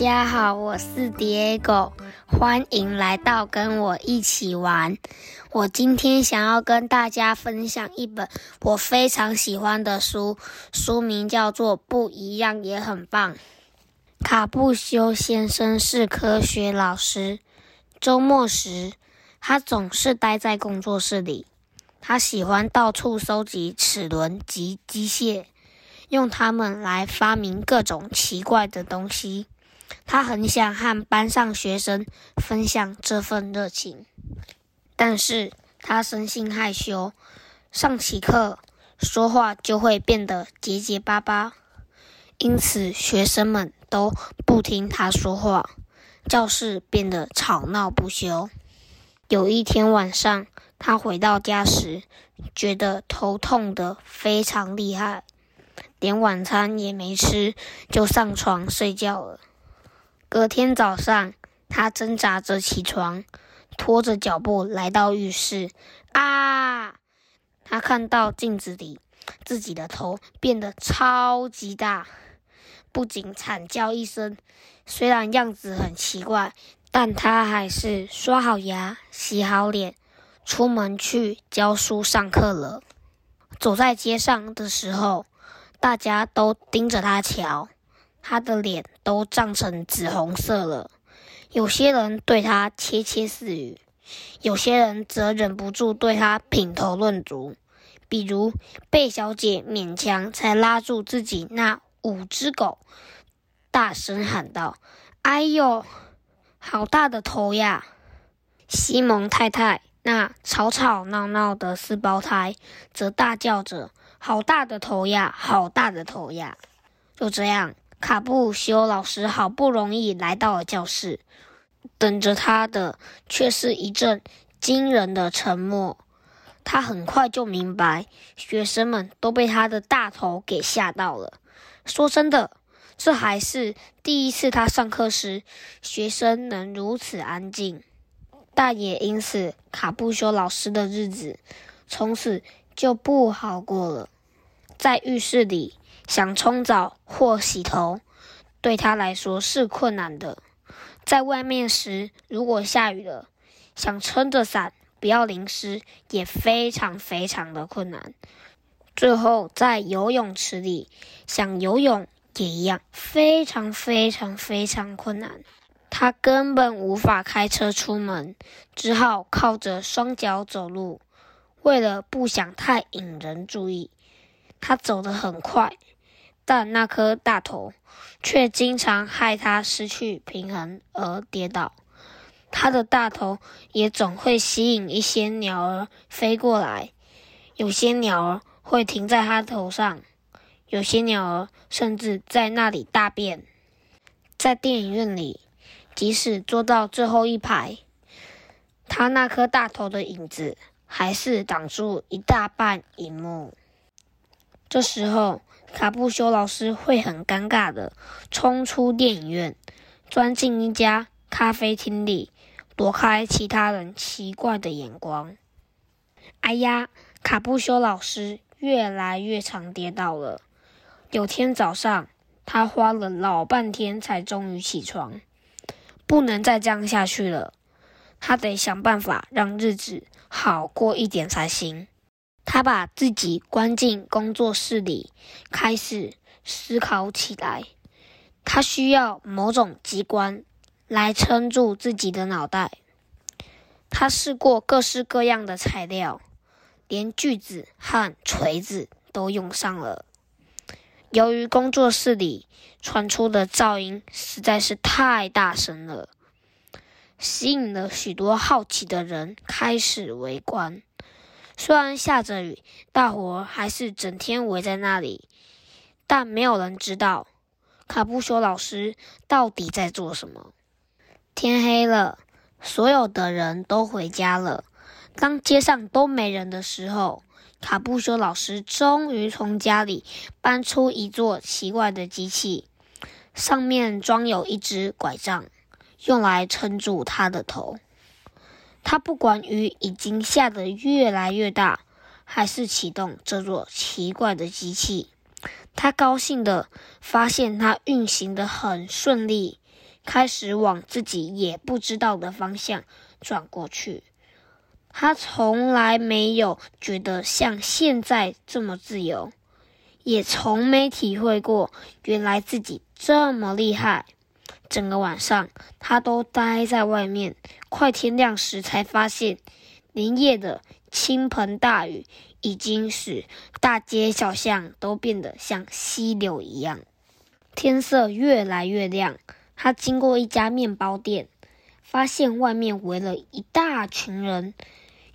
大家好，我是 Diego，欢迎来到跟我一起玩。我今天想要跟大家分享一本我非常喜欢的书，书名叫做《不一样也很棒》。卡布修先生是科学老师，周末时他总是待在工作室里，他喜欢到处收集齿轮及机械。用它们来发明各种奇怪的东西。他很想和班上学生分享这份热情，但是他生性害羞，上起课说话就会变得结结巴巴，因此学生们都不听他说话，教室变得吵闹不休。有一天晚上，他回到家时，觉得头痛得非常厉害。连晚餐也没吃，就上床睡觉了。隔天早上，他挣扎着起床，拖着脚步来到浴室。啊！他看到镜子里自己的头变得超级大，不仅惨叫一声。虽然样子很奇怪，但他还是刷好牙、洗好脸，出门去教书上课了。走在街上的时候。大家都盯着他瞧，他的脸都涨成紫红色了。有些人对他窃窃私语，有些人则忍不住对他品头论足。比如贝小姐勉强才拉住自己那五只狗，大声喊道：“哎呦，好大的头呀！”西蒙太太那吵吵闹闹的四胞胎则大叫着。好大的头呀！好大的头呀！就这样，卡布修老师好不容易来到了教室，等着他的却是一阵惊人的沉默。他很快就明白，学生们都被他的大头给吓到了。说真的，这还是第一次他上课时，学生能如此安静。但也因此，卡布修老师的日子从此。就不好过了。在浴室里想冲澡或洗头，对他来说是困难的。在外面时，如果下雨了，想撑着伞不要淋湿，也非常非常的困难。最后，在游泳池里想游泳也一样，非常非常非常困难。他根本无法开车出门，只好靠着双脚走路。为了不想太引人注意，他走得很快，但那颗大头却经常害他失去平衡而跌倒。他的大头也总会吸引一些鸟儿飞过来，有些鸟儿会停在他头上，有些鸟儿甚至在那里大便。在电影院里，即使坐到最后一排，他那颗大头的影子。还是挡住一大半荧幕。这时候，卡布修老师会很尴尬的冲出电影院，钻进一家咖啡厅里，躲开其他人奇怪的眼光。哎呀，卡布修老师越来越常跌倒了。有天早上，他花了老半天才终于起床。不能再这样下去了。他得想办法让日子好过一点才行。他把自己关进工作室里，开始思考起来。他需要某种机关来撑住自己的脑袋。他试过各式各样的材料，连锯子和锤子都用上了。由于工作室里传出的噪音实在是太大声了。吸引了许多好奇的人开始围观。虽然下着雨，大伙还是整天围在那里。但没有人知道卡布修老师到底在做什么。天黑了，所有的人都回家了。当街上都没人的时候，卡布修老师终于从家里搬出一座奇怪的机器，上面装有一只拐杖。用来撑住他的头。他不管雨已经下得越来越大，还是启动这座奇怪的机器。他高兴地发现它运行得很顺利，开始往自己也不知道的方向转过去。他从来没有觉得像现在这么自由，也从没体会过原来自己这么厉害。整个晚上，他都待在外面，快天亮时才发现，连夜的倾盆大雨已经使大街小巷都变得像溪流一样。天色越来越亮，他经过一家面包店，发现外面围了一大群人。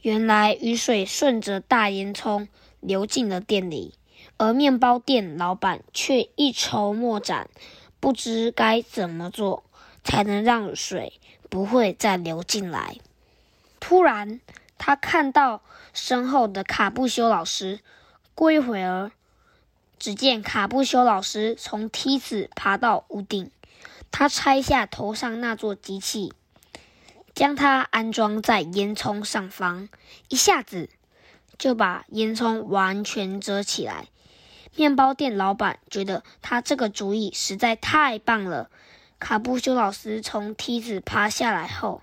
原来雨水顺着大烟囱流进了店里，而面包店老板却一筹莫展，不知该怎么做才能让水不会再流进来。突然，他看到身后的卡布修老师，过一会儿，只见卡布修老师从梯子爬到屋顶，他拆下头上那座机器。将它安装在烟囱上方，一下子就把烟囱完全遮起来。面包店老板觉得他这个主意实在太棒了。卡布修老师从梯子爬下来后，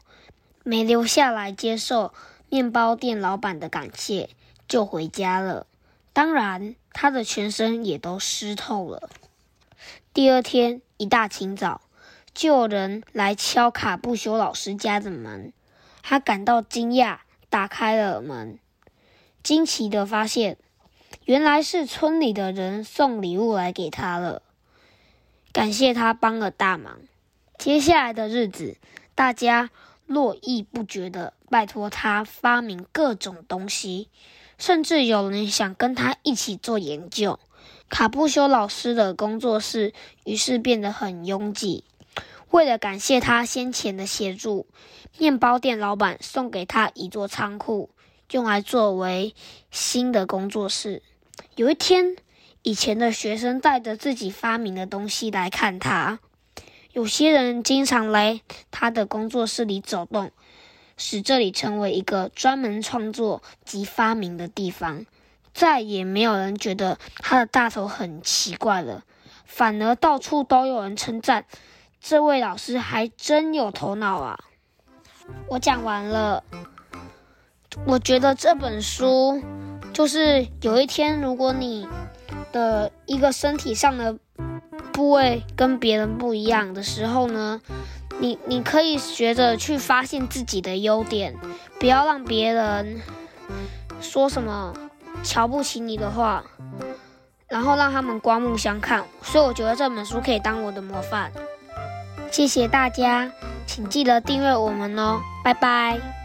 没留下来接受面包店老板的感谢，就回家了。当然，他的全身也都湿透了。第二天一大清早。就有人来敲卡布修老师家的门，他感到惊讶，打开了门，惊奇的发现，原来是村里的人送礼物来给他了，感谢他帮了大忙。接下来的日子，大家络绎不绝的拜托他发明各种东西，甚至有人想跟他一起做研究。卡布修老师的工作室于是变得很拥挤。为了感谢他先前的协助，面包店老板送给他一座仓库，用来作为新的工作室。有一天，以前的学生带着自己发明的东西来看他，有些人经常来他的工作室里走动，使这里成为一个专门创作及发明的地方。再也没有人觉得他的大头很奇怪了，反而到处都有人称赞。这位老师还真有头脑啊！我讲完了。我觉得这本书就是有一天，如果你的一个身体上的部位跟别人不一样的时候呢，你你可以学着去发现自己的优点，不要让别人说什么瞧不起你的话，然后让他们刮目相看。所以我觉得这本书可以当我的模范。谢谢大家，请记得订阅我们哦，拜拜。